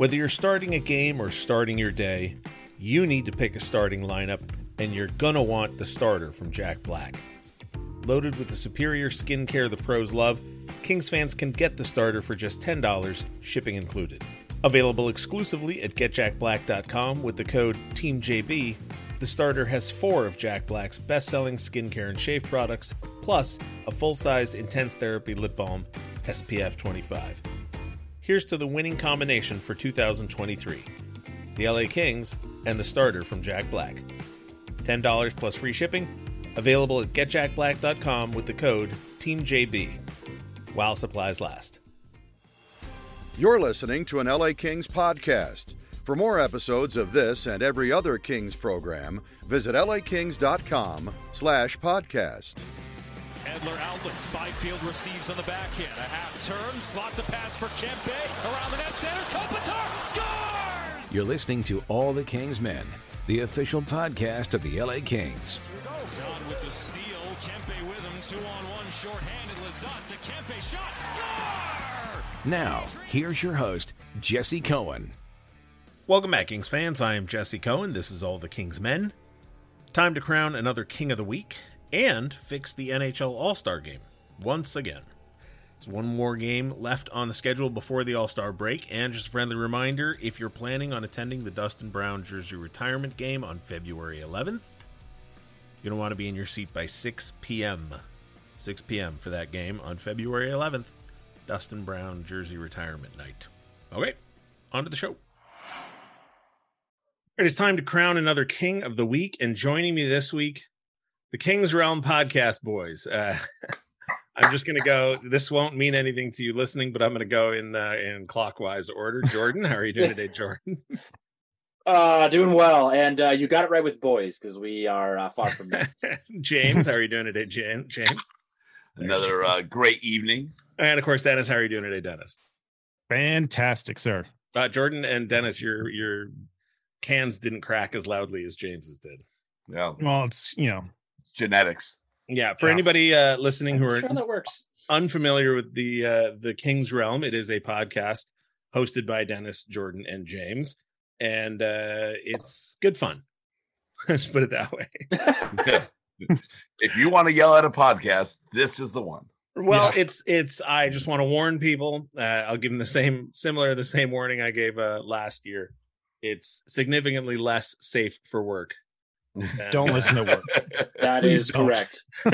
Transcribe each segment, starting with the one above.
Whether you're starting a game or starting your day, you need to pick a starting lineup, and you're gonna want the starter from Jack Black. Loaded with the superior skincare the pros love, Kings fans can get the starter for just $10, shipping included. Available exclusively at getjackblack.com with the code TEAMJB, the starter has four of Jack Black's best selling skincare and shave products, plus a full sized intense therapy lip balm, SPF 25. Here's to the winning combination for 2023 the LA Kings and the starter from Jack Black. $10 plus free shipping, available at getjackblack.com with the code TEAMJB while supplies last. You're listening to an LA Kings podcast. For more episodes of this and every other Kings program, visit lakings.com slash podcast. Edler outlets. Byfield receives on the backhand. A half turn. Slots a pass for Kempe. Around the net centers. Kopitar scores! You're listening to All the Kings Men, the official podcast of the LA Kings. Zahn with the steal. Kempe with him. Two on one. Short-handed. Lizotte to Kempe. Shot. Score! Now, here's your host, Jesse Cohen. Welcome back, Kings fans. I am Jesse Cohen. This is All the Kings Men. Time to crown another King of the Week and fix the NHL All Star game once again. There's one more game left on the schedule before the All Star break, and just a friendly reminder if you're planning on attending the Dustin Brown jersey retirement game on February 11th, you're going to want to be in your seat by 6 p.m. 6 p.m. for that game on February 11th, Dustin Brown jersey retirement night. Okay, on to the show. It is time to crown another King of the Week, and joining me this week, the King's Realm podcast boys. Uh, I'm just going to go. This won't mean anything to you listening, but I'm going to go in uh, in clockwise order. Jordan, how are you doing today, Jordan? Uh, doing well, and uh, you got it right with boys because we are uh, far from that. James, how are you doing today, Jan- James? Another uh, great evening. And of course, Dennis, how are you doing today, Dennis? Fantastic, sir. Uh, Jordan and Dennis, your your cans didn't crack as loudly as James's did. Yeah, Well, it's you know, genetics. Yeah, for Yeah. anybody uh, listening who I'm are sure that works. unfamiliar with the uh, the King's Realm, it is a podcast hosted by Dennis, Jordan, and James, and uh, it's good fun. Let's put it that way. if you want to yell at a podcast, this is the one. Well, Yeah. it's it's. I just want to warn people. Uh, I'll give them the same similar the same warning I gave uh, last year. It's significantly less safe for work. Than- don't listen to work. That Please is don't. correct.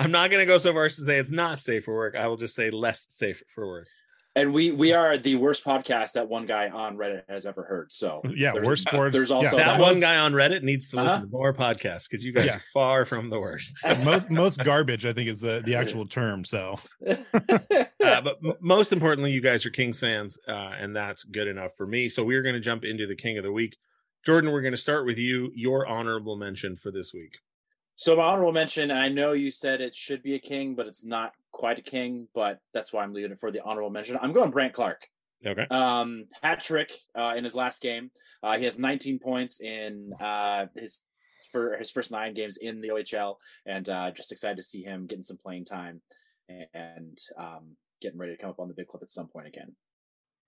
I'm not going to go so far as to say it's not safe for work. I will just say less safe for work. And we we are the worst podcast that one guy on Reddit has ever heard. So Yeah, worst sports. there's yeah, also that that one was- guy on Reddit needs to listen Uh-huh. to more podcasts because you guys Yeah. are far from the worst. most most garbage. I think is the the actual term. So uh, but m- most importantly, you guys are Kings fans, uh, and that's good enough for me. So we're going to jump into the King of the Week. Jordan, we're going to start with you. Your honorable mention for this week. so my honorable mention, I know you said it should be a king, but it's not quite a king. But that's why I'm leaving it for the honorable mention. I'm going Brandt Clarke. Okay. Um, hat trick uh, in his last game. Uh, he has 19 points in uh, his for his first nine games in the OHL, and uh, just excited to see him getting some playing time and um, getting ready to come up on the big clip at some point again.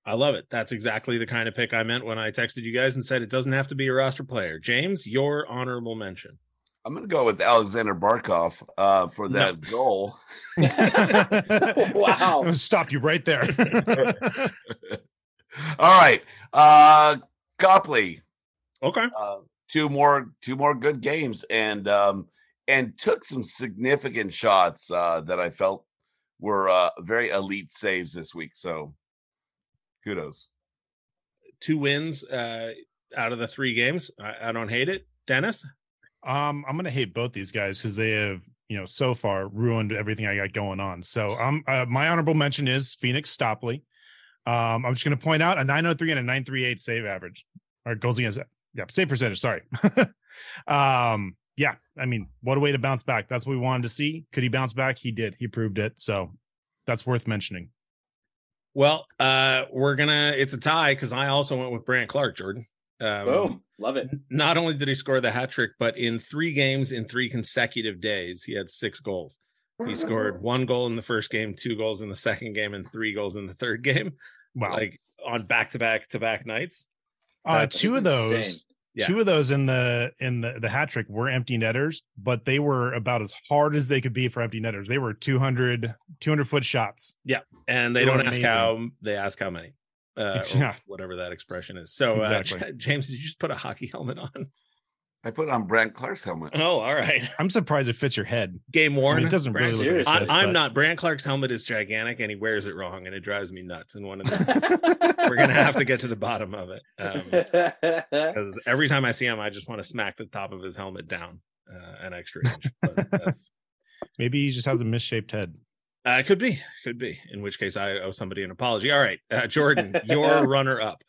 I love it. That's exactly the kind of pick I meant when I texted you guys and said it doesn't have to be a roster player. James, your honorable mention. I'm going to go with Aleksander Barkov uh, for No. that goal. Wow. I'll stop you right there. All right, uh, Copley, Okay. uh, two more two more good games, and um, and took some significant shots uh, that I felt were uh, very elite saves this week. So, kudos. Two wins uh, out of the three games. I, I don't hate it. Dennis? um, I'm gonna hate both these guys because they have you know so far ruined everything I got going on. So um, uh, my honorable mention is Pheonix Copley. Um, I'm just gonna point out a 903 and a 938 save average or goals against yeah save percentage. Sorry. um, yeah, I mean, what a way to bounce back. That's what we wanted to see. Could he bounce back? He did. He proved it. So that's worth mentioning. Well, uh, we're gonna. It's a tie because I also went with Brandt Clarke. Jordan. Um, Boom, love it. Not only did he score the hat trick, but in three games in three consecutive days, he had six goals. He scored one goal in the first game, two goals in the second game, and three goals in the third game. Wow. Like on back to back to back nights. Uh, two of those, insane. Yeah. two of those in the in the the hat trick were empty netters, but they were about as hard as they could be for empty netters. They were 200 200 foot shots. Yeah, and they They don't ask amazing. how they ask how many uh, Yeah. whatever that expression is so uh, Exactly. james did you just put a hockey helmet on I put on Brandt Clarke's helmet. oh all right I'm surprised it fits your head. game I worn mean, it doesn't really look like. I, I'm but- not Brandt Clarke's helmet is gigantic and he wears it wrong and it drives me nuts and one of the we're gonna have to get to the bottom of it um, because every time i see him i just want to smack the top of his helmet down uh, an extra inch but that's Maybe he just has a misshaped head. uh, could be could be in which case i owe somebody an apology all right uh, jordan your runner up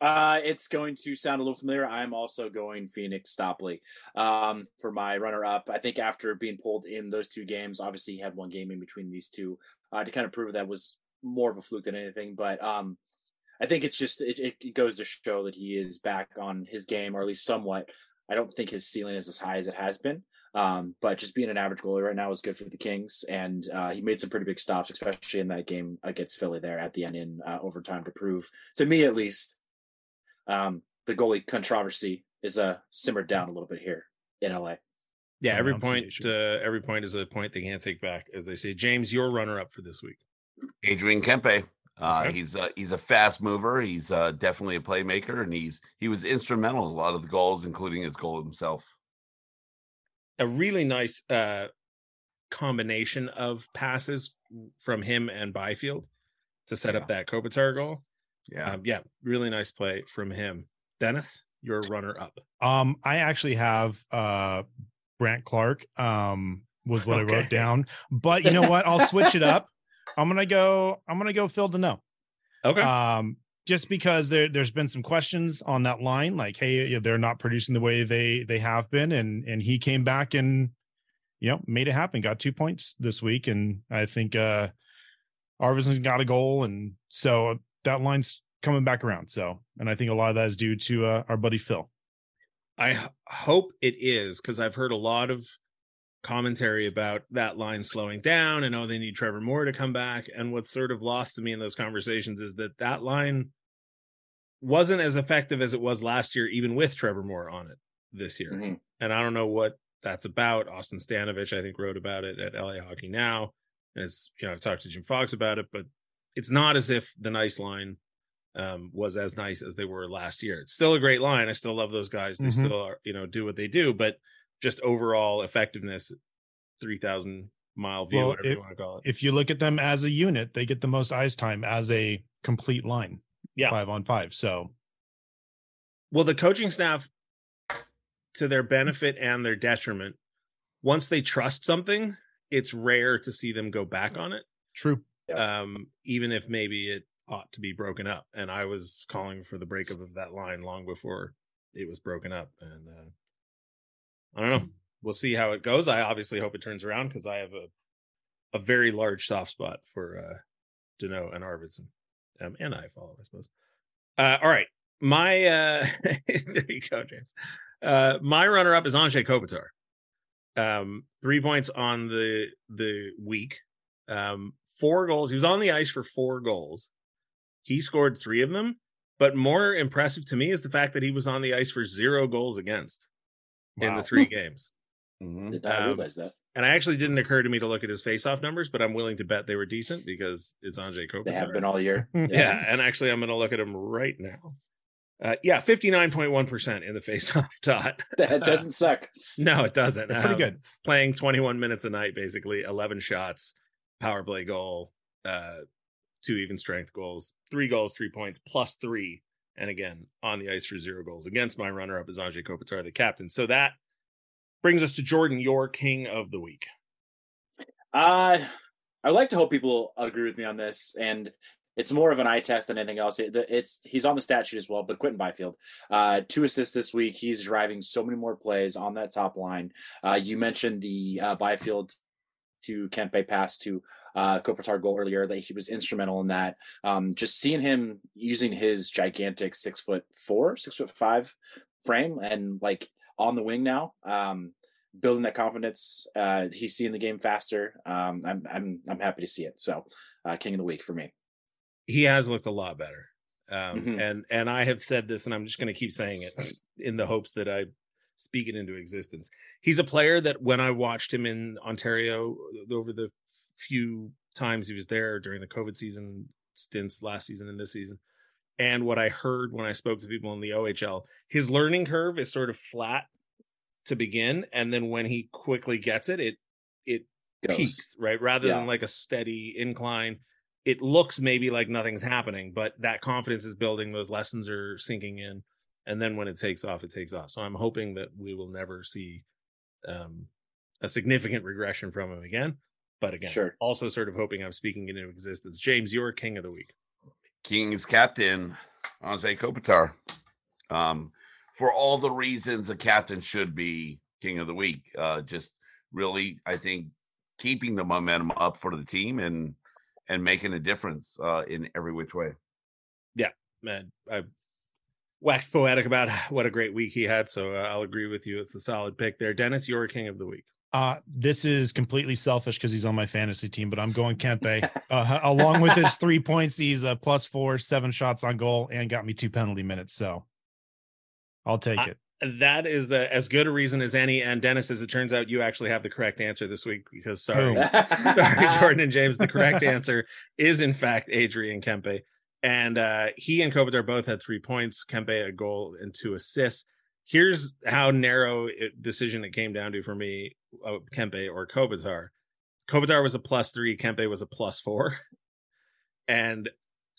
Uh, it's going to sound a little familiar. I'm also going Pheonix Copley um, for my runner up. I think after being pulled in those two games, obviously he had one game in between these two uh, to kind of prove that was more of a fluke than anything. But um, I think it's just it, it goes to show that he is back on his game, or at least somewhat. I don't think his ceiling is as high as it has been. Um, but just being an average goalie right now is good for the Kings, and uh, he made some pretty big stops, especially in that game against Philly there at the end in uh, overtime to prove, to me at least, um, the goalie controversy is uh, simmered down a little bit here in LA. Yeah, every point, uh, every point is a point they can't take back, as they say. James, your runner up for this week. Adrian Kempe. Uh, Okay. He's uh, he's a fast mover. He's uh, definitely a playmaker, and he's he was instrumental in a lot of the goals, including his goal himself. A really nice uh, combination of passes from him and Byfield to set up that Kopitar goal. Yeah, Um, yeah, really nice play from him. Dennis, your runner up. Um, I actually have uh Brandt Clarke um was what I wrote down. But you know what? I'll switch it up. I'm gonna go, I'm gonna go Phil Danault. Okay. Um, just because there there's been some questions on that line, like, hey, they're not producing the way they they have been, and and he came back and you know made it happen, got two points this week, and I think uh Arvidsson's got a goal, and so that line's coming back around. So, and I think a lot of that is due to uh, our buddy Phil. I h- hope it is because I've heard a lot of commentary about that line slowing down and oh they need Trevor Moore to come back and what's sort of lost to me in those conversations is that that line wasn't as effective as it was last year even with Trevor Moore on it this year Mhm. and I don't know what that's about Austin Stanovich I think wrote about it at LA Hockey Now and it's you know I've talked to Jim Fox about it but it's not as if the nice line um, was as nice as they were last year. It's still a great line. I still love those guys. They Mhm. still are, you know, do what they do, but just overall effectiveness, 3000 mile view, Well, whatever it- you want to call it. if you look at them as a unit, they get the most ice time as a complete line. Yeah. Five on five. So Well, the coaching staff, to their benefit and their detriment, once they trust something, it's rare to see them go back on it. true. Um, even if maybe it ought to be broken up. And I was calling for the breakup of that line long before it was broken up. And uh, I don't know. We'll see how it goes. I obviously hope it turns around because I have a a very large soft spot for uh, Danault and Arvidsson, um, and I follow, I suppose. Uh, all right, my uh, there you go, James. Uh, my runner up is Anže Kopitar. Um, three points on the the week um, four goals. He was on the ice for four goals. He scored three of them. But more impressive to me is the fact that he was on the ice for zero goals against in the three games. Mhm. Did not Um, realize that. And I actually didn't occur to me to look at his faceoff numbers, but I'm willing to bet they were decent because it's Anže Kopitar. They have been all year. Yeah, and actually, I'm going to look at him right now. Uh, yeah, 59.1% in the faceoff dot. that doesn't suck. No, it doesn't. Pretty Um, good. Playing 21 minutes a night, basically 11 shots, power play goal, uh, two even strength goals, three goals, three points, plus three. And again, on the ice for zero goals against my runner up is Anže Kopitar, the captain. So that brings us to Jordan, your king of the week. Uh, I like to hope people agree with me on this, and it's more of an eye test than anything else. It- It's he's on the stat sheet as well, but Quinton Byfield, uh, two assists this week. He's driving so many more plays on that top line. Uh, you mentioned the uh, Byfield to Kempe pass to uh, Kopitar goal earlier that he was instrumental in that. Um, just seeing him using his gigantic six foot four, six foot five frame and like on the wing now. Um, building that confidence. Uh, he's seeing the game faster. Um, I'm I'm I'm happy to see it. So, uh, king of the week for me. He has looked a lot better. Um, Mhm. And and I have said this, and I'm just going to keep saying it in the hopes that I speak it into existence. He's a player that when I watched him in Ontario uh, over the few times he was there during the COVID season stints last season and this season, and what I heard when I spoke to people in the OHL, his learning curve is sort of flat to begin, and then when he quickly gets it, it it Goes. peaks, right? Rather Yeah. than like a steady incline. It looks maybe like nothing's happening, but that confidence is building, those lessons are sinking in. And then when it takes off, it takes off. So I'm hoping that we will never see um, a significant regression from him again. But again, Sure. also sort of hoping I'm speaking into existence. James, you're king of the week. Kings captain Anze Kopitar. Um, for all the reasons a captain should be king of the week. Uh, just really, I think keeping the momentum up for the team and and making a difference uh, in every which way. Yeah, man, I waxed poetic about what a great week he had. So uh, I'll agree with you. It's a solid pick there. Dennis, you're king of the week. Uh, this is completely selfish because he's on my fantasy team, but I'm going Kempe. Uh, along with his three points, he's a plus four, seven shots on goal, and got me two penalty minutes. So I'll take I- it. That is uh, as good a reason as any. And Dennis, as it turns out, you actually have the correct answer this week because sorry, sorry, Jordan and James. The correct answer is in fact Adrian Kempe, and uh, he and Kopitar both had three points. Kempe a goal and two assists. Here's how narrow it, decision it came down to for me: uh, Kempe or Kopitar. Kopitar was a plus three. Kempe was a plus four, and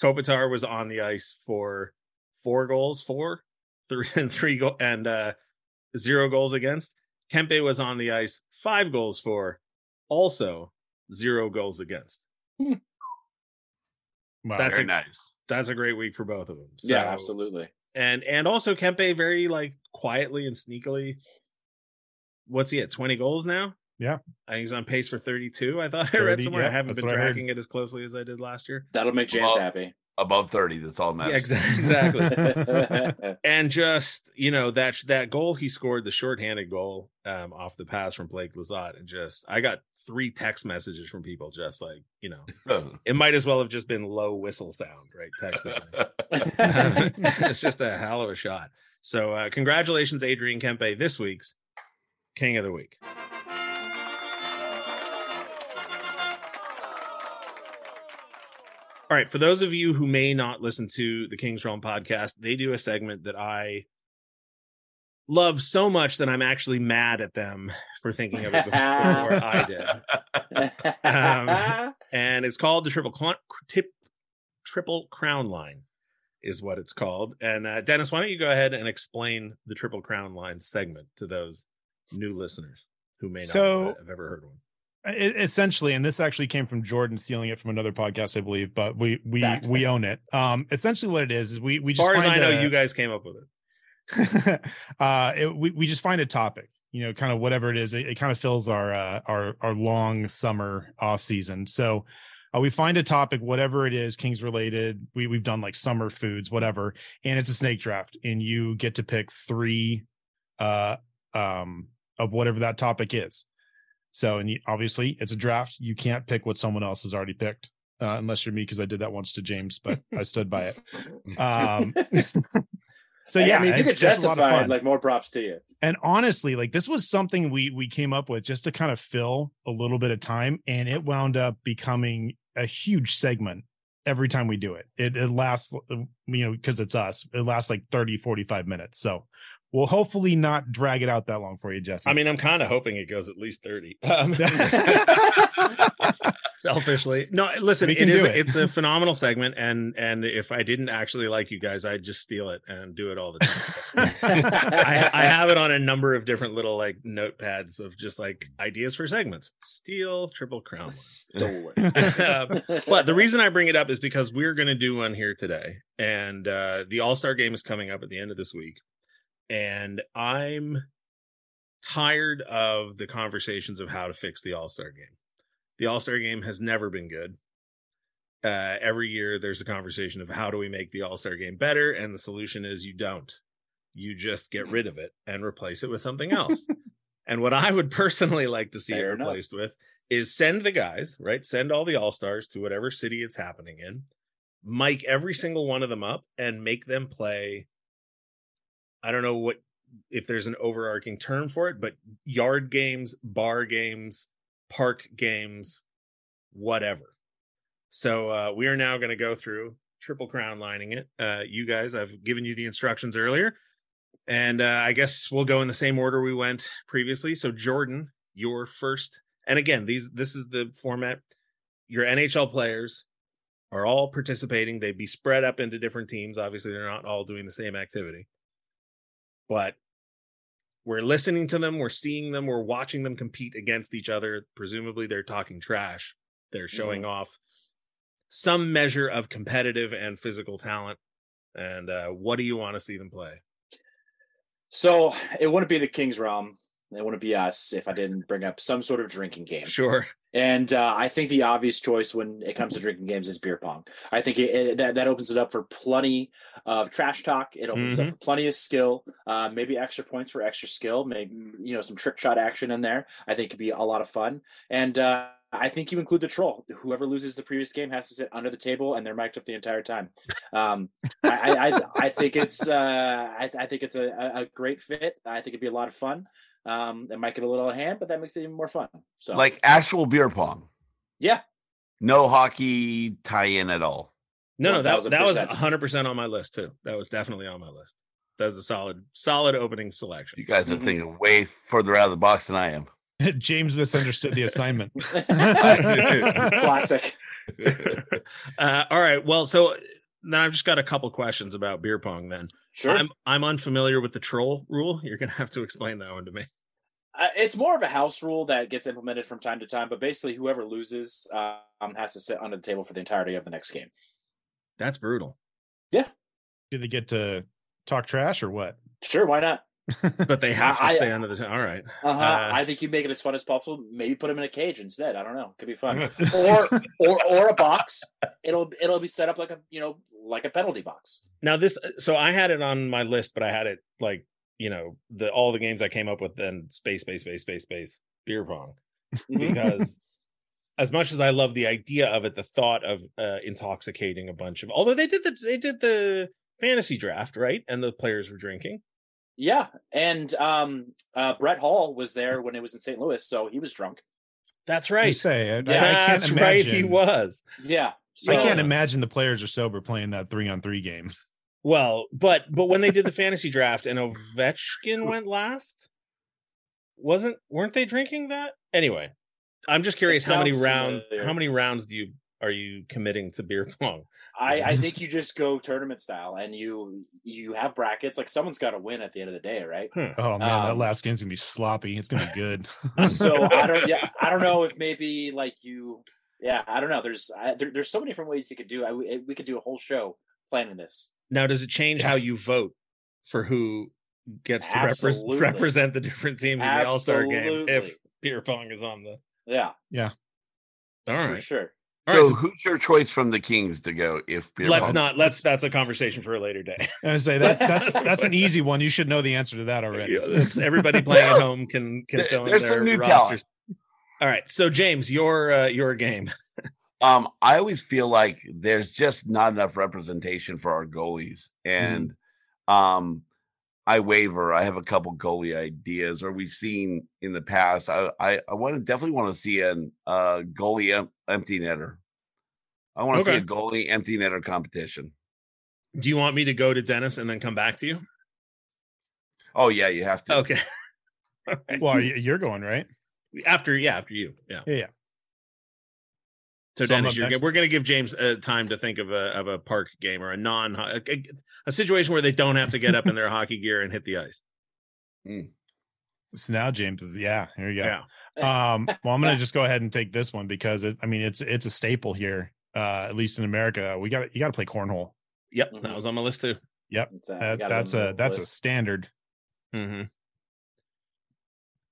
Kopitar was on the ice for four goals, four, three, and three goal and uh, zero goals against. Kempe was on the ice five goals for, also zero goals against. Wow. That's Very a- nice. That's a great week for both of them. yeah, absolutely. And and also Kempe very like quietly and sneakily. What's he at? Twenty goals now. Yeah. I think he's on pace for thirty-two. I thought I read 30, somewhere. I haven't been what I heard. tracking it as closely as I did last year. That'll make James Well, happy. Above 30, that's all that matters. exactly. exactly. and just you know that that goal he scored the shorthanded goal um off the pass from Blake Lizotte and just I got three text messages from people just like you know it might as well have just been low whistle sound right text it's just a hell of a shot so uh congratulations Adrian Kempe this week's king of the week All right, for those of you who may not listen to the King's Realm podcast, they do a segment that I love so much that I'm actually mad at them for thinking of it before I did. Um, And it's called the Triple Cl- Tip Triple Crown Line, is what it's called. And uh, Dennis, why don't you go ahead and explain the Triple Crown Line segment to those new listeners who may not So- have, have ever heard one? E- essentially and this actually came from jordan stealing it from another podcast i believe but we we we own it. Um essentially what it is is we we As just far as I know, a- you guys came up with it. uh it, we, we just find a topic you know kind of whatever it is it, it kind of fills our uh our our long summer off season. So uh, we find a topic whatever it is kings related we, we've done like summer foods whatever and it's a snake draft and you get to pick three uh um of whatever that topic is so and you, obviously it's a draft you can't pick what someone else has already picked uh, unless you're me because i did that once to james but i stood by it um so yeah I mean, you could it's- it's a lot of justify it, like more props to you. And honestly, like this was something we we came up with just to kind of fill a little bit of time, and it wound up becoming a huge segment every time we do it. It, it lasts, you know, because it's us, it lasts like 30, 45 minutes. So we'll hopefully not drag it out that long for you, Jesse. I mean, I'm kind of hoping it goes at least 30. Um, selfishly. No, listen, We it can is do it. it's a phenomenal segment and and if I didn't actually like you guys, I'd just steal it and do it all the time. I, I have it on a number of different little like notepads of just like ideas for segments. Steal triple crown. Stole Um, it. but the reason I bring it up is because we're going to do one here today, and uh, the All Star Game is coming up at the end of this week, and I'm tired of the conversations of how to fix the All Star Game. The All Star Game has never been good. Uh, every year, there's a conversation of how do we make the All Star Game better, and the solution is you don't. You just get rid of it and replace it with something else. and what I would personally like to see Fair it enough. replaced with is send the guys, right? Send all the all stars to whatever city it's happening in. mic every single one of them up and make them play. I don't know what if there's an overarching term for it, but yard games, bar games, park games, whatever. So uh, we are now going to go through triple crown lining it. Uh, you guys, I've given you the instructions earlier, and uh, I guess we'll go in the same order we went previously. So Jordan, your first, and again, these this is the format. Your NHL players are all participating. They'd be spread up into different teams. Obviously, they're not all doing the same activity, but we're listening to them, we're seeing them, we're watching them compete against each other. Presumably, they're talking trash. They're showing off some measure of competitive and physical talent. And uh, what do you want to see them play? So it wouldn't be the Kings realm. It wouldn't be us if I didn't bring up some sort of drinking game. Sure. And uh, I think the obvious choice when it comes to drinking games is beer pong. I think it, it, that that opens it up for plenty of trash talk. It opens Mhm. up for plenty of skill. Uh, maybe extra points for extra skill. Maybe you know some trick shot action in there. I think could be a lot of fun. And uh, I think you include the troll. Whoever loses the previous game has to sit under the table, and they're mic'd up the entire time. Um, I, I, I, I think it's uh, I, I think it's a- a great fit. I think it'd be a lot of fun. Um, it might get a little out of hand, but that makes it even more fun. So Like actual beer pong. yeah, No hockey tie-in at all. No, no, that, 1000%. that was 100% on my list, too. That was definitely on my list. That was a solid, solid opening selection. You guys are Mhm. thinking way further out of the box than I am. James misunderstood the assignment. classic. uh, all right. Well, so then I've just got a couple questions about beer pong then. Sure, I'm I'm unfamiliar with the troll rule. You're gonna have to explain that one to me. uh, it's more of a house rule that gets implemented from time to time. But basically, whoever loses um, has to sit under the table for the entirety of the next game. That's brutal. Yeah. Do they get to talk trash or what? Sure, why not? But they have to I- stay under the all right. Uh-huh. Uh, I think you make it as fun as possible. Maybe put them in a cage instead. I don't know. Could be fun. or or or a box. It'll it'll be set up like a you know like a penalty box. Now this so I had it on my list, but I had it like, you know, the all the games I came up with then space, space, space, space, space, beer pong. Mhm. because as much as I love the idea of it, the thought of uh, intoxicating a bunch of although they did the they did the fantasy draft right, and the players were drinking. Yeah, and um, uh, Brett Hull was there when it was in St. Louis, so he was drunk. That's I right. say I, I That's can't right. imagine. He was Yeah, I can't imagine the players are sober playing that three on three game. well, but but when they did the fantasy draft and Ovechkin went last, wasn't weren't they drinking that anyway? I'm just curious how many rounds familiar. how many rounds do you are you committing to beer pong? I, I think you just go tournament style, and you you have brackets. Like someone's got to win at the end of the day, right? Oh man, that Um, last game's gonna be sloppy. It's gonna be good. so I don't yeah I don't know if maybe like you yeah I don't know. There's I, there, there's so many different ways you could do. I we we could do a whole show planning this. Now, does it change how you vote for who gets to repres Absolutely. represent the different teams in the All Star game if beer pong is on the? Yeah, All for sure. All right. so, so who's your choice from the Kings to go if beer let's pong's- not. Let's. That's a conversation for a later day. I say that's that's that's an easy one. You should know the answer to that already. Yeah, everybody playing at home can can There- fill in there's their some new rosters. All right, so James, your uh, your game. Um, I always feel like there's just not enough representation for our goalies, and um, I waver. I have a couple goalie ideas, or we've seen in the past. I I, I want to definitely want to see an uh goalie em- empty netter. I want to see a goalie empty netter competition. Do you want me to go to Dennis and then come back to you? Oh yeah, you have to. Okay. Well, you're going right. After yeah, after you. Yeah. Yeah, yeah. So, So Dennis, you're, we're going to give James uh, time to think of a of a park game or a non a, a, a situation where they don't have to get up in their hockey gear and hit the ice. So now James is yeah. Here you go. Yeah. Um, well, I'm gonna just go ahead and take this one because it, I mean it's it's a staple here, uh, at least in America. We got you got to play cornhole. Yep, that Mhm. was on my list too. Yep, It's, uh, that, that's a the that's a standard. Mm-hmm.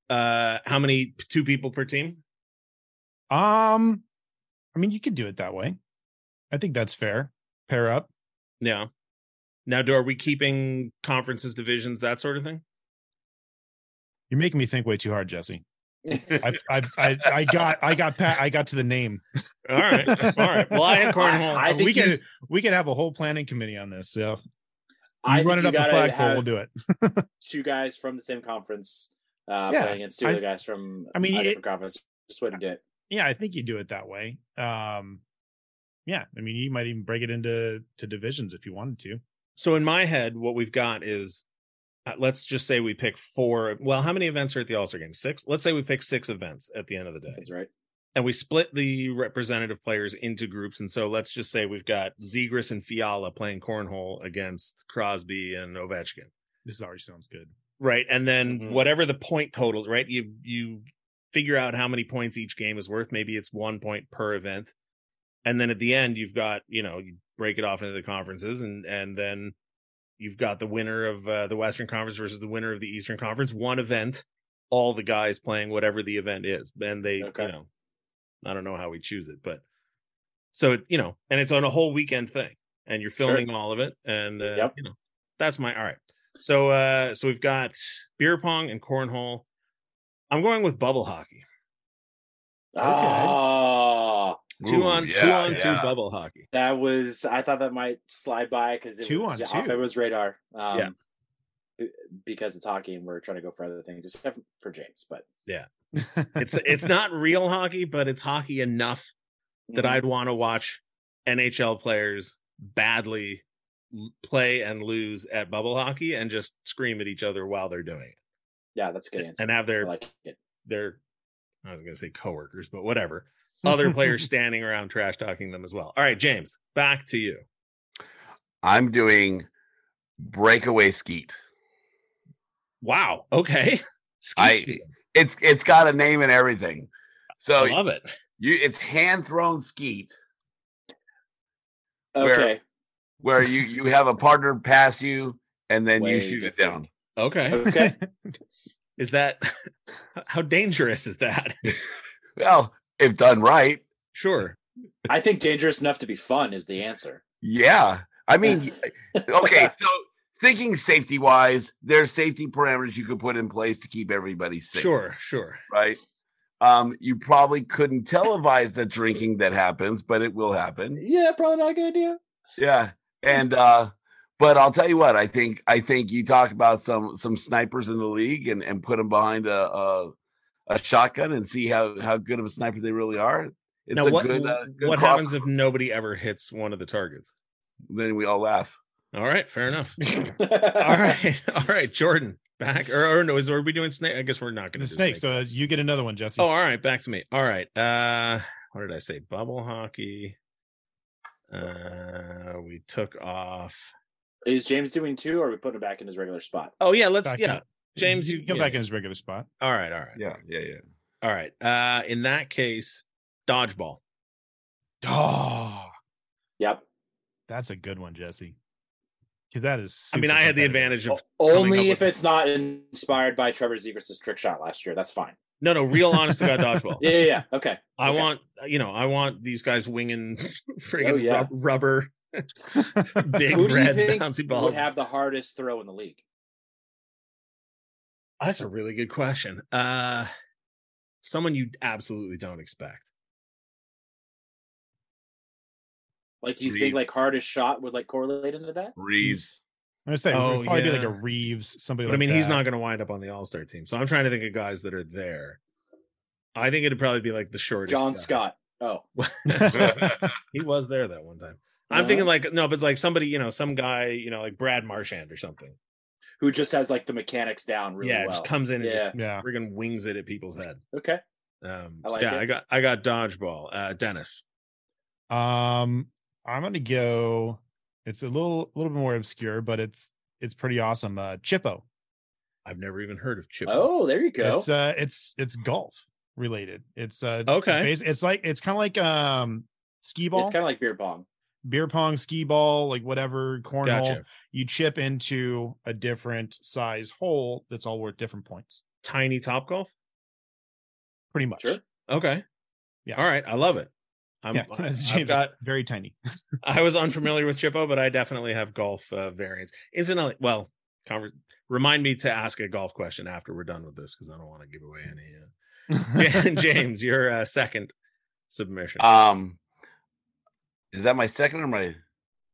Uh, how many two people per team? Um, I mean you could do it that way. I think that's fair. Pair up. Yeah. Now, do are we keeping conferences, divisions, that sort of thing? You're making me think way too hard, Jesse. I, I, I, I got, I got, Pat, I got to the name. All right, all right. Well, I had cornhole. I think we you- can, we can have a whole planning committee on this. So I run it up the flagpole. We'll do it. Two guys from the same conference uh, Yeah, playing against two I- other guys from I mean, a it- different conference. Just way to do it. Yeah, I think you do it that way. Um, yeah, I mean, you might even break it into to divisions if you wanted to. so in my head, what we've got is, uh, let's just say we pick four. Well, how many events are at the All Star game? Six. Let's say we pick six events at the end of the day. That's right. and we split the representative players into groups. And so let's just say we've got Zegras and Fiala playing cornhole against Crosby and Ovechkin. This already sounds good. Right. And then Mhm. whatever the point totals, right? You you figure out how many points each game is worth. Maybe it's one point per event. And then at the end, you've got, you know, you break it off into the conferences and and then you've got the winner of uh, the Western Conference versus the winner of the Eastern Conference. One event, all the guys playing whatever the event is. And they, Okay. you know, I don't know how we choose it, but so you know, and it's on a whole weekend thing, and you're Sure. filming all of it, and uh, Yep. you know, that's my all right. So, uh, so we've got beer pong and cornhole. I'm going with bubble hockey. Oh, Two Ooh, on two yeah, on two bubble hockey. that was. I thought that might slide by because it Two was on off two. everyone's radar. Um, Yeah. Because it's hockey and we're trying to go for other things, except for James. But yeah, It's it's not real hockey, but it's hockey enough that Mhm. I'd want to watch NHL players badly l- play and lose at bubble hockey and just scream at each other while they're doing it yeah, that's a good answer. and have I their like it. their I was going to say coworkers, but whatever. Other players standing around trash talking them as well. All right, James, back to you. I'm doing breakaway skeet. Wow. Okay. I- Skeet. It's it's got a name and everything. So I love it. you it's hand thrown skeet Okay. where you you have a partner pass you and then you Way shoot it different. down. Okay. Okay. Is that how dangerous is that? Well, if done right, Sure. I think dangerous enough to be fun is the answer. yeah. I mean, okay, so thinking safety wise, there's safety parameters you could put in place to keep everybody safe. Sure. Sure. Right. Um, you probably couldn't televise the drinking that happens, but it will happen. Yeah, probably not a good idea. Yeah. And uh but I'll tell you what, I think I think you talk about some some snipers in the league and and put them behind a a, a shotgun and see how how good of a sniper they really are. It's now, a what good, uh, good what happens if nobody ever hits one of the targets? then we all laugh. All right, fair enough. all right, all right, Jordan, back or, or no? Is are we doing snake? I guess we're not going the to snake. So you get another one, Jesse. oh, all right, back to me. All right, uh, what did I say? Bubble hockey. Uh, we took off. Is James doing two, or are we putting him back in his regular spot? Oh yeah, let's Back yeah. up. James, you come yeah. back in his regular spot. All right, all right, Yeah, yeah, yeah. all right. Uh, in that case, dodgeball. Oh, Yep. that's a good one, Jesse. Because that is. I mean, super I had the competitive. advantage of O- coming Only up if with- it's not inspired by Trevor Zegras' trick shot last year. That's fine. no, no, real honest to god dodgeball. Yeah, yeah, yeah. Okay. I Okay. want, you know, I want these guys winging friggin' Oh, yeah. rub- rubber, big Who do you red think bouncy would have the hardest throw in the league? That's a really good question. Uh, someone you absolutely don't expect. Like, do you Reaves. think like hardest shot would like correlate into that? Reaves. I'm gonna say Oh, it would probably be like a Reaves, somebody. But like I mean, he's not going to wind up on the All Star team. So I'm trying to think of guys that are there. I think it'd probably be like the shortest. John guy. Scott. Oh, he was there that one time. I'm Uh-huh. thinking like no, but like somebody, you know, some guy, you know, like Brad Marchand or something. who just has like the mechanics down really yeah, well. just comes in and Yeah. just Yeah. friggin' wings it at people's head. Okay. Um, I so like yeah, it. I got I got dodgeball. Uh, Dennis. Um, I'm gonna go. It's a little, little bit more obscure, but it's it's pretty awesome. Uh, Chippo. I've never even heard of Chip. Oh, there you go. It's uh, it's it's golf related. It's uh, Okay. bas- It's like it's kind of like um, skee ball, It's kind of like beer pong. Beer pong, skee ball, like whatever cornhole. gotcha. You chip into a different size hole that's all worth different points. Tiny top golf. Pretty much. Sure. Okay. Yeah. All right. I love it. I'm, Yeah, I- as I've James, got. very tiny. I was unfamiliar with Chippo, but I definitely have golf uh, variants. Incidentally, well, conver- remind me to ask a golf question after we're done with this because I don't want to give away any. Uh, James, your uh, second submission. Um, is that my second or my?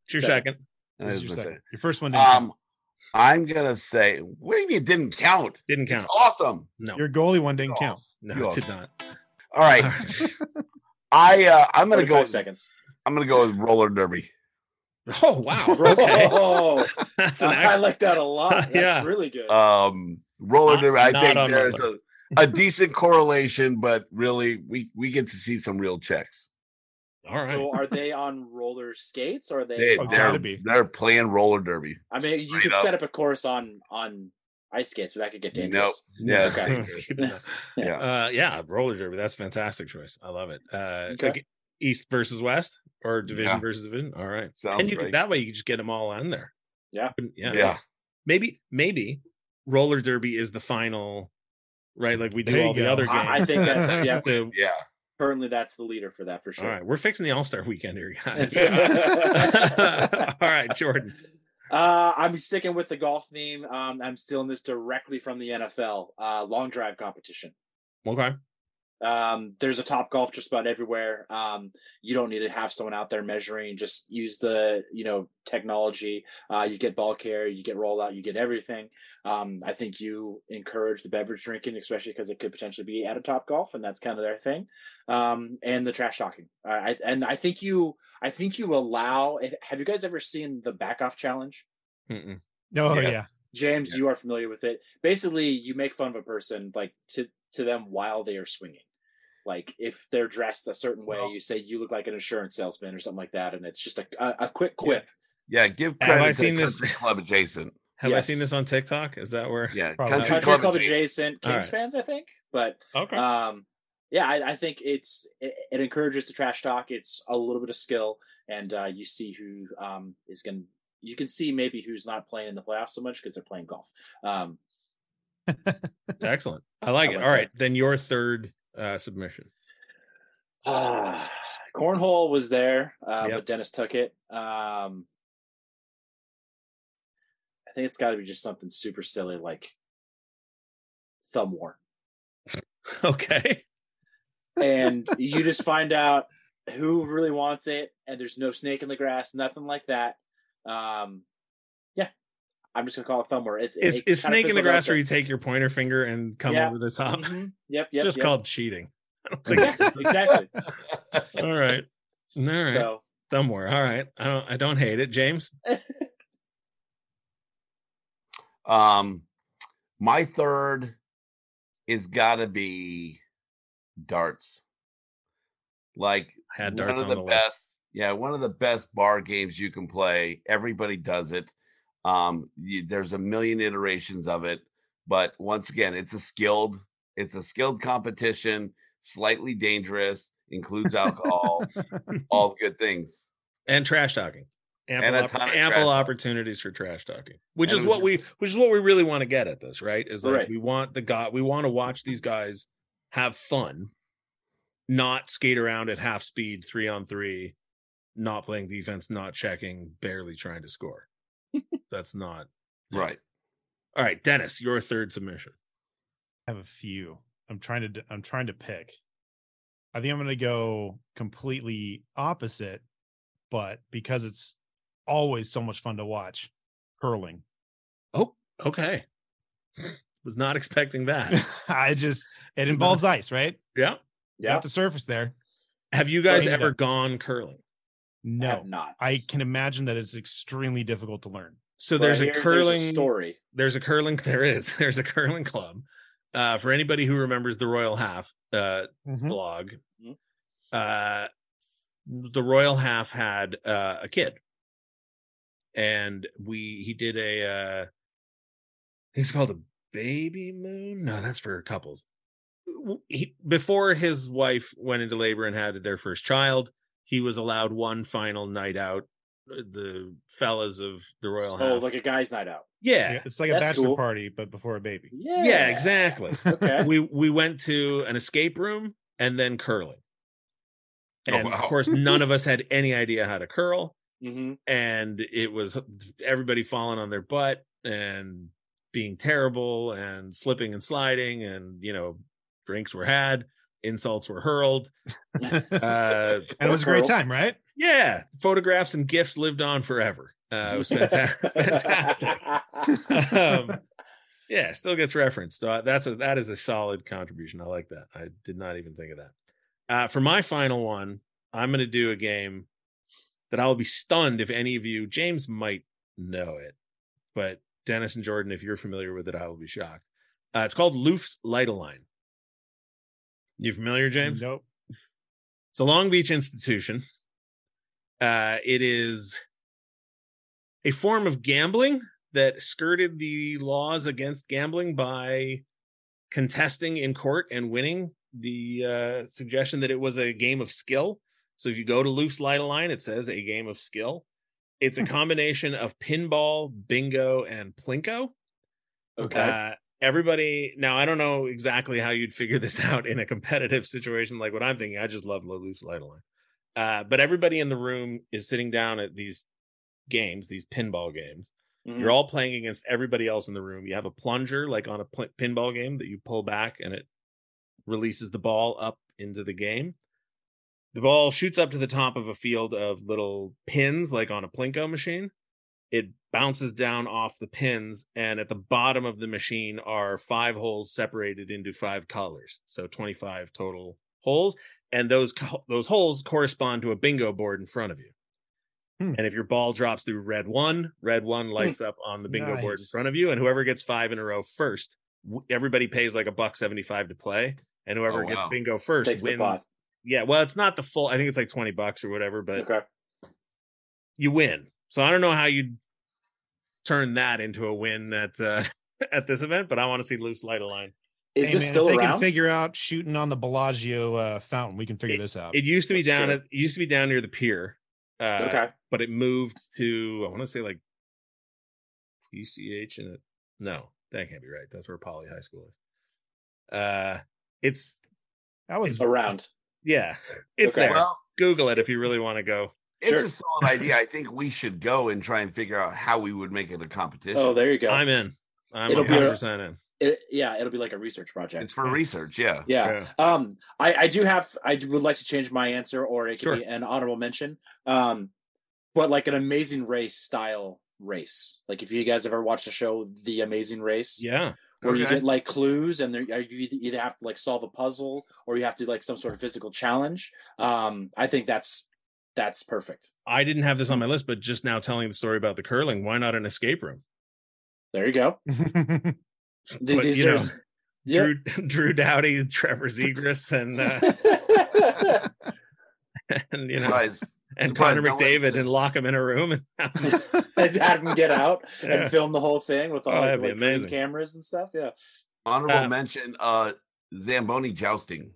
It's your second. second. This is is your my second. Your first one didn't count. Um, I'm gonna say. What do you mean it didn't count? Didn't It's count. awesome. No, Your goalie one didn't count. no, You it did not. All right, I uh, I'm gonna 45 go. seconds. I'm gonna go with roller derby. Oh wow. Okay, Oh, that's an I excellent. like that a lot. That's Yeah. really good. Um, roller Not- derby. I think there's a, a decent correlation, but really, we we get to see some real checks. All right. so are they on roller skates or are they? They, on- they're be. they're playing roller derby. I mean, you could up. set up a course on on ice skates, but that could get Nope. dangerous. Yeah, it's Okay. dangerous. Let's keep it up. Yeah. Uh, yeah, roller derby. That's a fantastic choice. I love it. Uh, Okay. like East versus West or division Yeah. versus division. All right. Sounds and you great. could, that way you could just get them all on there. Yeah. Yeah. yeah. Maybe maybe roller derby is the final, right? Like we do There you all the go. other games. I- I think that's- yeah. The- Yeah. Currently, that's the leader for that for sure. All right, we're fixing the All Star weekend here, guys. All right, Jordan. Uh, I'm sticking with the golf theme. Um, I'm stealing this directly from the NFL. Uh, long drive competition. Okay. Um, there's a top golf just about everywhere. Um, you don't need to have someone out there measuring. Just use the you know technology. Uh, you get ball care, you get rollout, you get everything. Um, I think you encourage the beverage drinking, especially because it could potentially be at a top golf, and that's kind of their thing. Um, and the trash talking. Uh, I, and I think you, I think you allow. Have you guys ever seen the back off challenge? Mm-mm. Oh Yeah. yeah. James, you are familiar with it. Basically, you make fun of a person like to to them while they are swinging. Like if they're dressed a certain way, Oh. you say you look like an insurance salesman or something like that, and it's just a a, a quick quip. Yeah. Give Have I to seen this- Club adjacent. Have I seen this on TikTok? Is that where? Yeah. Probably. Country, Country Club, Club adjacent. adjacent Kings right. fans, I think. But Okay. um, yeah, I, I think it's it, it encourages the trash talk. It's a little bit of skill, and uh, you see who um is going. to You can see maybe who's not playing in the playoffs so much because they're playing golf. Um, Excellent. I like I it. like All right, then your third uh, submission. Ah, cornhole was there, uh, Yep. but Dennis took it. Um, I think it's got to be just something super silly like thumb war, Okay. and you just find out who really wants it, and there's no snake in the grass, nothing like that. Um, yeah, I'm just gonna call it thumb war. It's Is it is snake in the grass where you take your pointer finger and come Yeah. over the top? Mhm. Yep, It's yep, just yep. called cheating. I don't think. Yeah, exactly. All right. All right. So Somewhere. All right. I don't. I don't hate it, James. Um, my third is got to be darts. Like I had one of on the, the list. best. Yeah, one of the best bar games you can play. Everybody does it. Um, you, there's a million iterations of it, but once again, it's a skilled. It's a skilled competition. Slightly dangerous. Includes alcohol. all the good things. and trash talking. Ample, And a opp- of ample opportunities for trash talking, which And is what we, which is what we really want to get at this, right? Is like Right. we want the guy, we want to watch these guys have fun, not skate around at half speed, three on three, not playing defense, not checking, barely trying to score. That's not Yeah. Right. all right. Dennis, your third submission. I have a few. I'm trying to. I'm trying to pick. I think I'm going to go completely opposite, but because it's always so much fun to watch, curling. Oh, okay. Was not expecting that. I just it involves ice, right? yeah. Yeah, Got the surface there. Have you guys ever gone curling? No, have not. I can imagine that it's extremely difficult to learn. So But I there's a hear curling story. there's a curling there is there's a curling club uh for anybody who remembers the royal half uh Mhm. blog Mhm. uh the royal half had uh a kid and we he did a uh he's called a baby moon no that's for couples he, before his wife went into labor and had their first child he was allowed one final night out uh, the fellas of the royal Oh, half like a guy's night out. yeah Yeah, it's like a bachelor cool. party, but before a baby. Yeah, yeah exactly Okay. we we went to an escape room and then curling Oh, and wow. of course none of us had any idea how to curl hmm and it was everybody falling on their butt and being terrible and slipping and sliding and you know drinks were had, insults were hurled. Uh, and it was a great time, right? yeah, photographs and gifts lived on forever. Uh, it was fantastic. um, yeah, still gets referenced. So that's a that is a solid contribution. I like that. I did not even think of that. Uh, for my final one, I'm going to do a game that I will be stunned if any of you. James might know it, but Dennis and Jordan, if you're familiar with it, I will be shocked. Uh, it's called Loof's Light Line. You familiar, James? Nope. It's a Long Beach institution. Uh, it is a form of gambling that skirted the laws against gambling by contesting in court and winning the uh, suggestion that it was a game of skill. So if you go to Loose Light Line, it says a game of skill. It's a combination of pinball, bingo, and plinko. okay. Uh, everybody now I don't know exactly how you'd figure this out in a competitive situation like what I'm thinking. I just love loose light line. Uh, but everybody in the room is sitting down at these games, these pinball games. Mhm. You're all playing against everybody else in the room. You have a plunger like on a pl- pinball game that you pull back and it releases the ball up into the game. The ball shoots up to the top of a field of little pins like on a plinko machine it bounces down off the pins and at the bottom of the machine are five holes separated into five colors so 25 total holes and those co- those holes correspond to a bingo board in front of you Hmm. and if your ball drops through red one red one lights up on the bingo board in front of you and whoever gets five in a row first everybody pays like a buck 75 to play and whoever Oh, gets wow. bingo first Takes wins yeah well it's not the full i think it's like 20 bucks or whatever but okay. you win. So I don't know how you'd turn that into a win at uh, at this event, but I want to see Looff's Lite-A-Line. Is Hey, this man, still if they around? can figure out shooting on the Bellagio uh, fountain, we can figure this out. It used to be That's down at it used to be down near the pier, uh, okay. but it moved to I want to say like PCH and it. No, that can't be right. That's where Poly High School is. Uh, it's that was Around. yeah, it's Okay. there. Well, Google it if you really want to go. It's Sure. a solid idea. I think we should go and try and figure out how we would make it a competition. Oh, there you go. I'm in. I'm It'll be a- 100 in. It- yeah, it'll be like a research project. it's for research, yeah. yeah. Um, I, I do have I would like to change my answer, or it could Sure. be an honorable mention. Um, but like an Amazing Race style race. Like if you guys ever watched the show The Amazing Race, Yeah. where you get like clues and there you either, either have to like solve a puzzle or you have to like some sort of physical challenge. Um, I think that's that's perfect. I didn't have this on my list, but just now telling the story about the curling, why not an escape room? There you go. But, these you know, are- yeah. Drew Drew Doughty, Trevor Zegras, and uh, and you know Surprise. and surprise Connor McDavid been- and lock him in a room and and have them get out Yeah. and film the whole thing with all Oh, like, like green cameras and stuff. Yeah. Honorable Uh, mention, uh Zamboni jousting.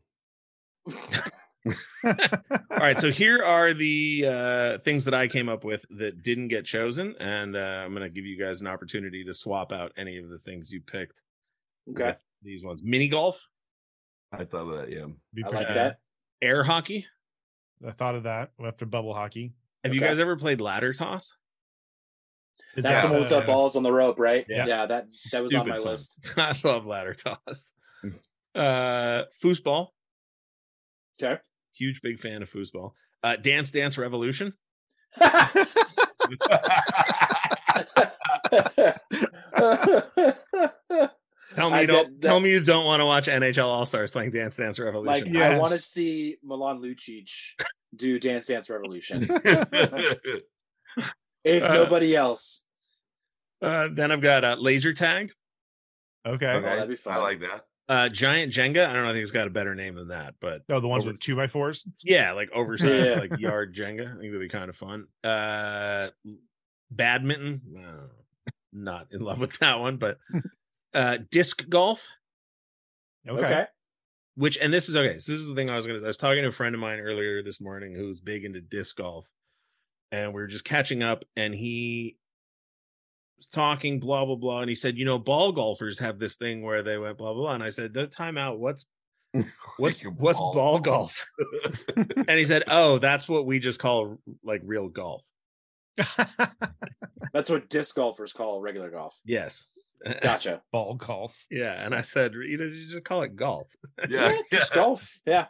All right, so here are the uh, things that I came up with that didn't get chosen, and uh, I'm going to give you guys an opportunity to swap out any of the things you picked. Okay. these ones: mini golf, I thought of that, yeah. I like good. that. air hockey. I thought of that after bubble hockey. Have you guys ever played ladder toss? Is That's that, the one with the uh, balls on the rope, right? Yeah. Yeah, that that was on Stupid my fun. list. I love ladder toss. Uh, foosball. Okay. Huge big fan of foosball. Uh, Dance Dance Revolution. Tell me you don't that- tell me you don't want to watch NHL All Stars playing Dance Dance Revolution. like Yeah. I want to see Milan Lucic do Dance Dance Revolution. if Uh, nobody else, uh, then I've got uh, laser tag, Okay. Oh, that'd be fun. I like that. Uh, giant Jenga. I don't know. I think it's got a better name than that, but Oh, the ones Over- with two by fours. yeah, like oversized, Yeah. like yard Jenga. I think that'd be kind of fun. Uh, badminton. uh, not in love with that one, but uh, disc golf. Okay. okay. which and this is okay so this is the thing i was gonna i was talking to a friend of mine earlier this morning who's big into disc golf and we were just catching up and he was talking blah blah blah and he said you know ball golfers have this thing where they went blah blah blah and i said "No, time out what's what's what's ball. ball golf and he said oh that's what we just call like real golf That's what disc golfers call regular golf. yes Gotcha. Ball golf. Yeah, and I said, you know, you just call it golf. Yeah, Just golf. Yeah.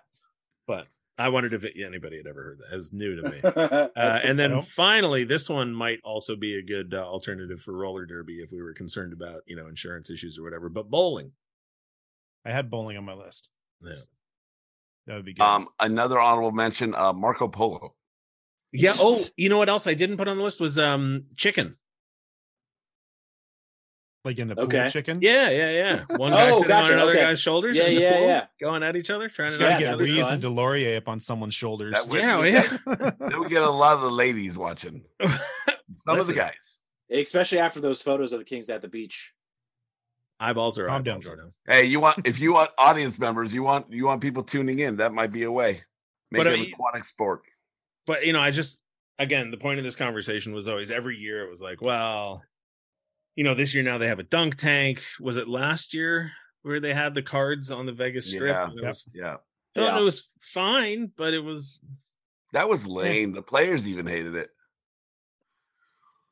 But I wondered if it, anybody had ever heard that. It was new to me. Uh, and then know. finally, this one might also be a good uh, alternative for roller derby if we were concerned about you know insurance issues or whatever. But bowling, I had bowling on my list. yeah, That would be good. Um, another honorable mention, uh, Marco Polo. yeah. Oh, you know what else I didn't put on the list was um chicken. Like in the pool okay. chicken. Yeah, yeah, yeah. One oh, guy Oh, sitting gotcha, on another okay. guy's shoulders. Yeah, in the yeah, pool, yeah. Going at each other, trying Just to gotta get out Reese fun. and Delorier up on someone's shoulders. That would- Yeah, oh, yeah. Then we get a lot of the ladies watching. Some of the guys. Especially after those photos of the Kings at the beach. Eyeballs are Calm down, eyeballs, Jordan. Jordan. Hey, you want if you want audience members, you want you want people tuning in. That might be a way. Make But, it I an aquatic sport. But you know, I just again the point of this conversation was always every year it was like, well, you know, this year now they have a dunk tank. Was it last year where they had the cards on the Vegas Strip? Yeah. It was, Yeah, well, Yeah. it was fine, but it was. that was lame. The players even hated it.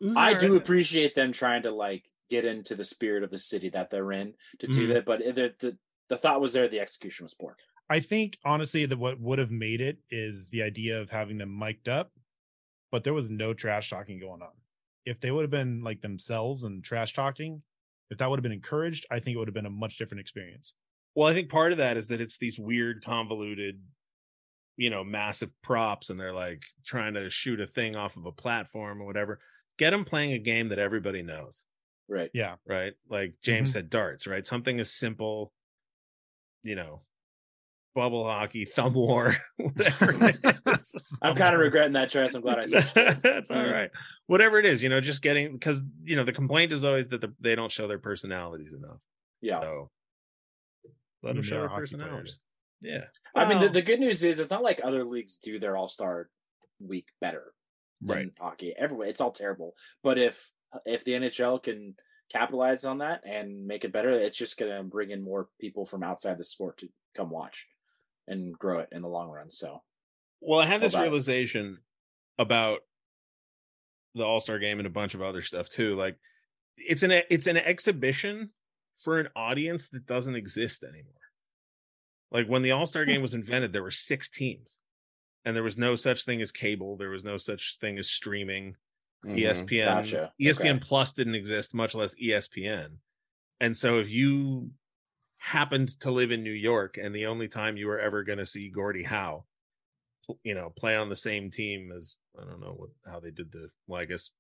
it I do appreciate them trying to like get into the spirit of the city that they're in to do Mhm. that, but the, the the thought was there, the execution was poor. I think honestly that what would have made it is the idea of having them mic'd up, but there was no trash talking going on. If they would have been like themselves and trash talking, if that would have been encouraged, I think it would have been a much different experience. Well, I think part of that is that it's these weird, convoluted, you know, massive props, and they're like trying to shoot a thing off of a platform or whatever. Get them playing a game that everybody knows. Right. Yeah. right? Like James Mhm. said, darts, right? Something as simple, you know, bubble hockey, thumb war, whatever it is. I'm kind of regretting that choice. I'm glad I switched. to. That's all Mm. Whatever it is, you know, just getting because you know the complaint is always that the, they don't show their personalities enough. Yeah. So let them show their are hockey personalities. Yeah. I mean, the, the good news is it's not like other leagues do their All Star week better than right. hockey. Everywhere, it's all terrible. But if if the NHL can capitalize on that and make it better, it's just going to bring in more people from outside the sport to come watch and grow it in the long run. So Well, I had this about it. realization about the All Star Game and a bunch of other stuff too. Like, it's an it's an exhibition for an audience that doesn't exist anymore. Like when the All Star Game was invented, there were six teams, and there was no such thing as cable. There was no such thing as streaming. Mhm. ESPN, Gotcha. ESPN Okay. Plus didn't exist, much less ESPN. And so, if you happened to live in New York, and the only time you were ever going to see Gordie Howe, you know, play on the same team as I don't know what how they did the. Well, I guess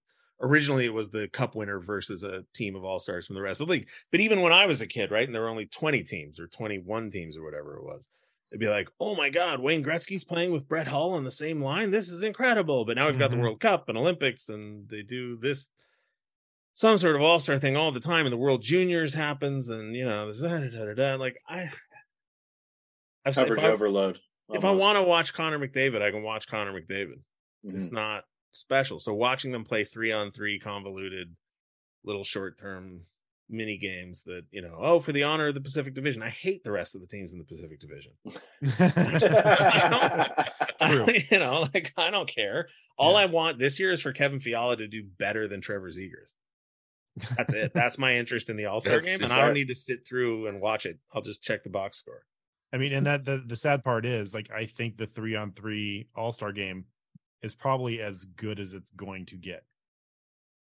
originally it was the Cup winner versus a team of all stars from the rest of the league. But even when I was a kid, right, and there were only twenty teams or twenty one teams or whatever it was, it'd be like, oh my God, Wayne Gretzky's playing with Brett Hull on the same line. This is incredible. But now we've got the Mhm. World Cup and Olympics, and they do this some sort of all star thing all the time, and the World Juniors happens, and you know, da, da, da, da, da. like I, I've said, coverage if I, overload. if I want to watch Connor McDavid, I can watch Connor McDavid. to, It's mm-hmm. not special. So watching them play three on three convoluted little short term mini games that, you know, oh, for the honor of the Pacific Division. I hate the rest of the teams in the Pacific Division. True. you know, like I don't care. All Yeah. I want this year is for Kevin Fiala to do better than Trevor Zegras. That's it. That's my interest in the All Star game, and I don't need to sit through and watch it. I'll just check the box score. I mean, and that the, the sad part is like I think the three on three all star game is probably as good as it's going to get.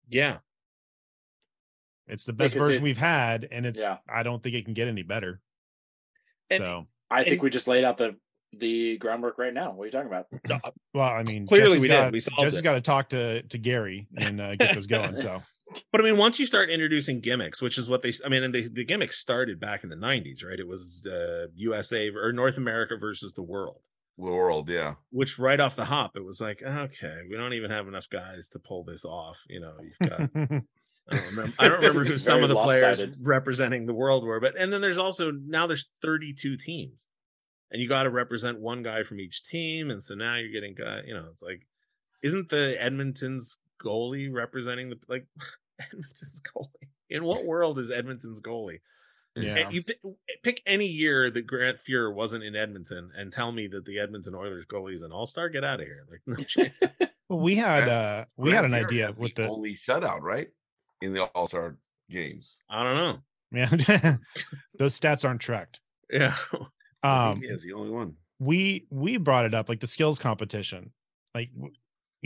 Yeah, It's the best Because version it- we've had, and it's Yeah. I don't think it can get any better. And- so I think And- we just laid out the the groundwork right now. What are you talking about? well, I mean, Clearly Jesse's we did. got, We solved Jesse's it. got to talk to to Gary and uh, get this going. So But I mean, once you start introducing gimmicks, which is what they, I mean, and they, the gimmicks started back in the '90s, right? It was uh, USA or North America versus the world, World, yeah. which right off the hop, it was like, okay, we don't even have enough guys to pull this off. You know, you've got, I don't remember, I don't remember who some of the players representing the world were, but and then there's also now there's 32 teams, and you got to represent one guy from each team, and so now you're getting guy, you know, it's like, isn't the Edmonton's goalie representing the like Edmonton's goalie? In what world is Edmonton's goalie? yeah, You pick, pick any year that Grant Fuhr wasn't in Edmonton, and tell me that the Edmonton Oilers goalie is an All Star. Get out of here! Like, no chance. well, we had Grant- uh we had an Grant Fuhr idea with the the only shutout, right? In the All Star games. I don't know. Yeah, those stats aren't tracked. Yeah. Um, he is the only one. we we brought it up like the skills competition, like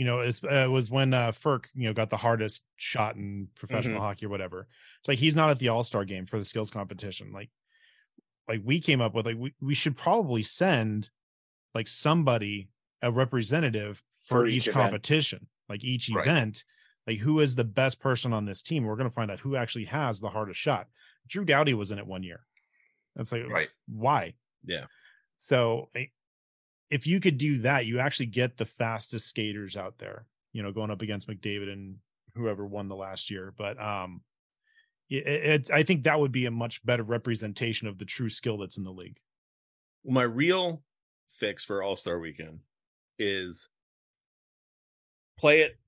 you know, it's, uh, it was when uh, Frk you know got the hardest shot in professional Mhm. hockey or whatever. It's like he's not at the All Star game for the skills competition. Like, like we came up with like we, we should probably send like somebody a representative for, For each, each competition, like each Right. event. Like who is the best person on this team? We're gonna find out who actually has the hardest shot. Drew Doughty was in it one year. That's like Right. why? Yeah. So I- if you could do that, you actually get the fastest skaters out there, you know, going up against McDavid and whoever won the last year. But um it, it I think that would be a much better representation of the true skill that's in the league. my real fix for All Star Weekend is play it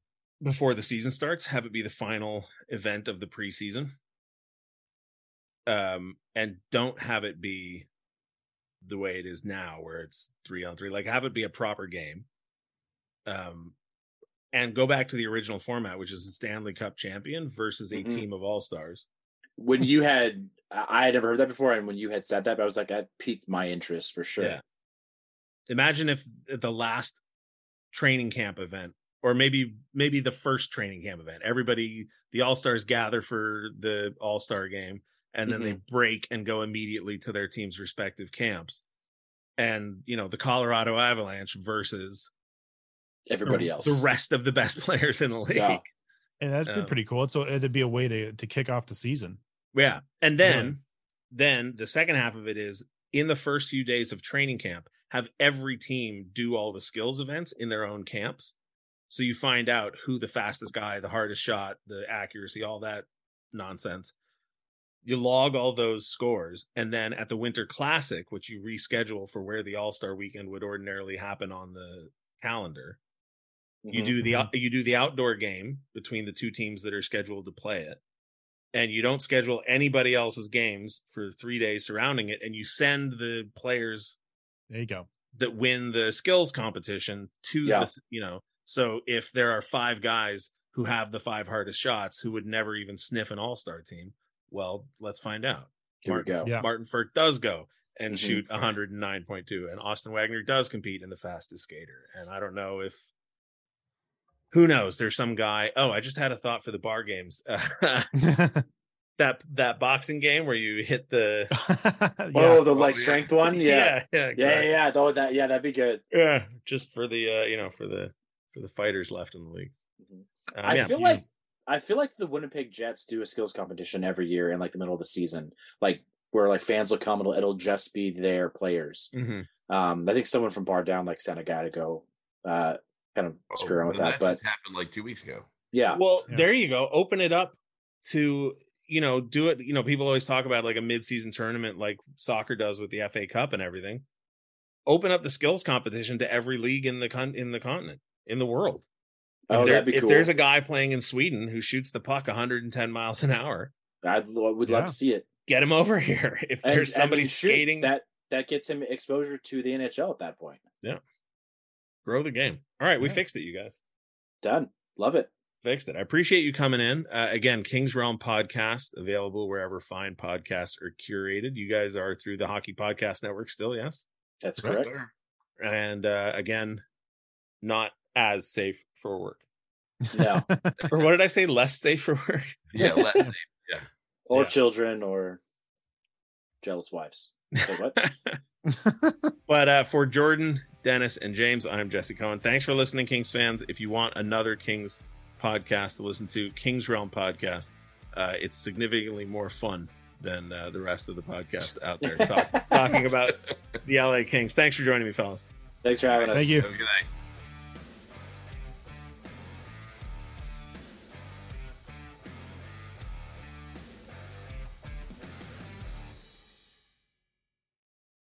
before the season starts. Have it be the final event of the preseason, um, and don't have it be the way it is now, where it's three on three. Like have it be a proper game, um, and go back to the original format, which is the Stanley Cup champion versus a Mhm. team of All Stars. When you had, I had never heard that before, and when you had said that, I was like, that piqued my interest for sure. Yeah. imagine if at the last training camp event or maybe maybe the first training camp event everybody the all-stars gather for the all-star game and then they break and go immediately to their team's respective camps and you know the colorado avalanche versus Everybody the, else. the rest of the best players in the league Yeah. And that's been Um, pretty cool. It's so it'd be a way to to kick off the season. Yeah. And then Really? then the second half of it is in the first few days of training camp, have every team do all the skills events in their own camps. So you find out who the fastest guy, the hardest shot, the accuracy, all that nonsense. You log all those scores. And then at the Winter Classic, which you reschedule for where the All Star weekend would ordinarily happen on the calendar, you Mhm. do the you do the outdoor game between the two teams that are scheduled to play it and you don't schedule anybody else's games for the three days surrounding it and you send the players There you go. that win the skills competition to Yeah. this you know so if there are five guys who have the five hardest shots who would never even sniff an all-star team well let's find out Here we martin, go. Yeah. martin Frk does go and Mhm. shoot 109.2 and austin wagner does compete in the fastest skater and i don't know if who knows there's some guy oh i just had a thought for the bar games that that boxing game where you hit the Oh, the like yeah. strength one. Yeah. yeah Yeah. Yeah. exactly. Yeah. Though that. Yeah. That'd be good. yeah just for the uh you know for the for the fighters left in the league Mhm. Uh, I yeah. feel like I feel like the Winnipeg Jets do a skills competition every year in like the middle of the season, like where like fans will come. It'll, it'll just be their players. Mhm. Um, I think someone from Bar Down like sent a guy to go, uh, kind of Oh, screw around with and that. But just happened like two weeks ago. yeah, well Yeah. there you go open it up to you know do it you know people always talk about like a mid-season tournament like soccer does with the fa cup and everything open up the skills competition to every league in the con- in the continent in the world If oh, there- that'd be if cool. there's a guy playing in sweden who shoots the puck 110 miles an hour I'd lo- would love to see it. get him over here if And, there's I somebody mean, shoot, skating that that gets him exposure to the NHL at that point. Yeah, grow the game all right we Yeah. fixed it you guys Done. Love it. fixed it. I appreciate you coming in. Uh, again, King's Realm podcast available wherever fine podcasts are curated. You guys are through the Hockey Podcast Network still, yes? That's Correct. correct. And uh, again, not as safe for work. No, Or what did I say? Less safe for work. Yeah, let, or Yeah. children or jealous wives. Say what? but uh, for Jordan, Dennis, and James, I'm Jesse Cohen. Thanks for listening, Kings fans. If you want another Kings podcast to listen to, Kings Realm podcast, uh, it's significantly more fun than uh, the rest of the podcasts out there talk, talking about the LA Kings. Thanks for joining me, fellas. Thanks for having us. Thank you.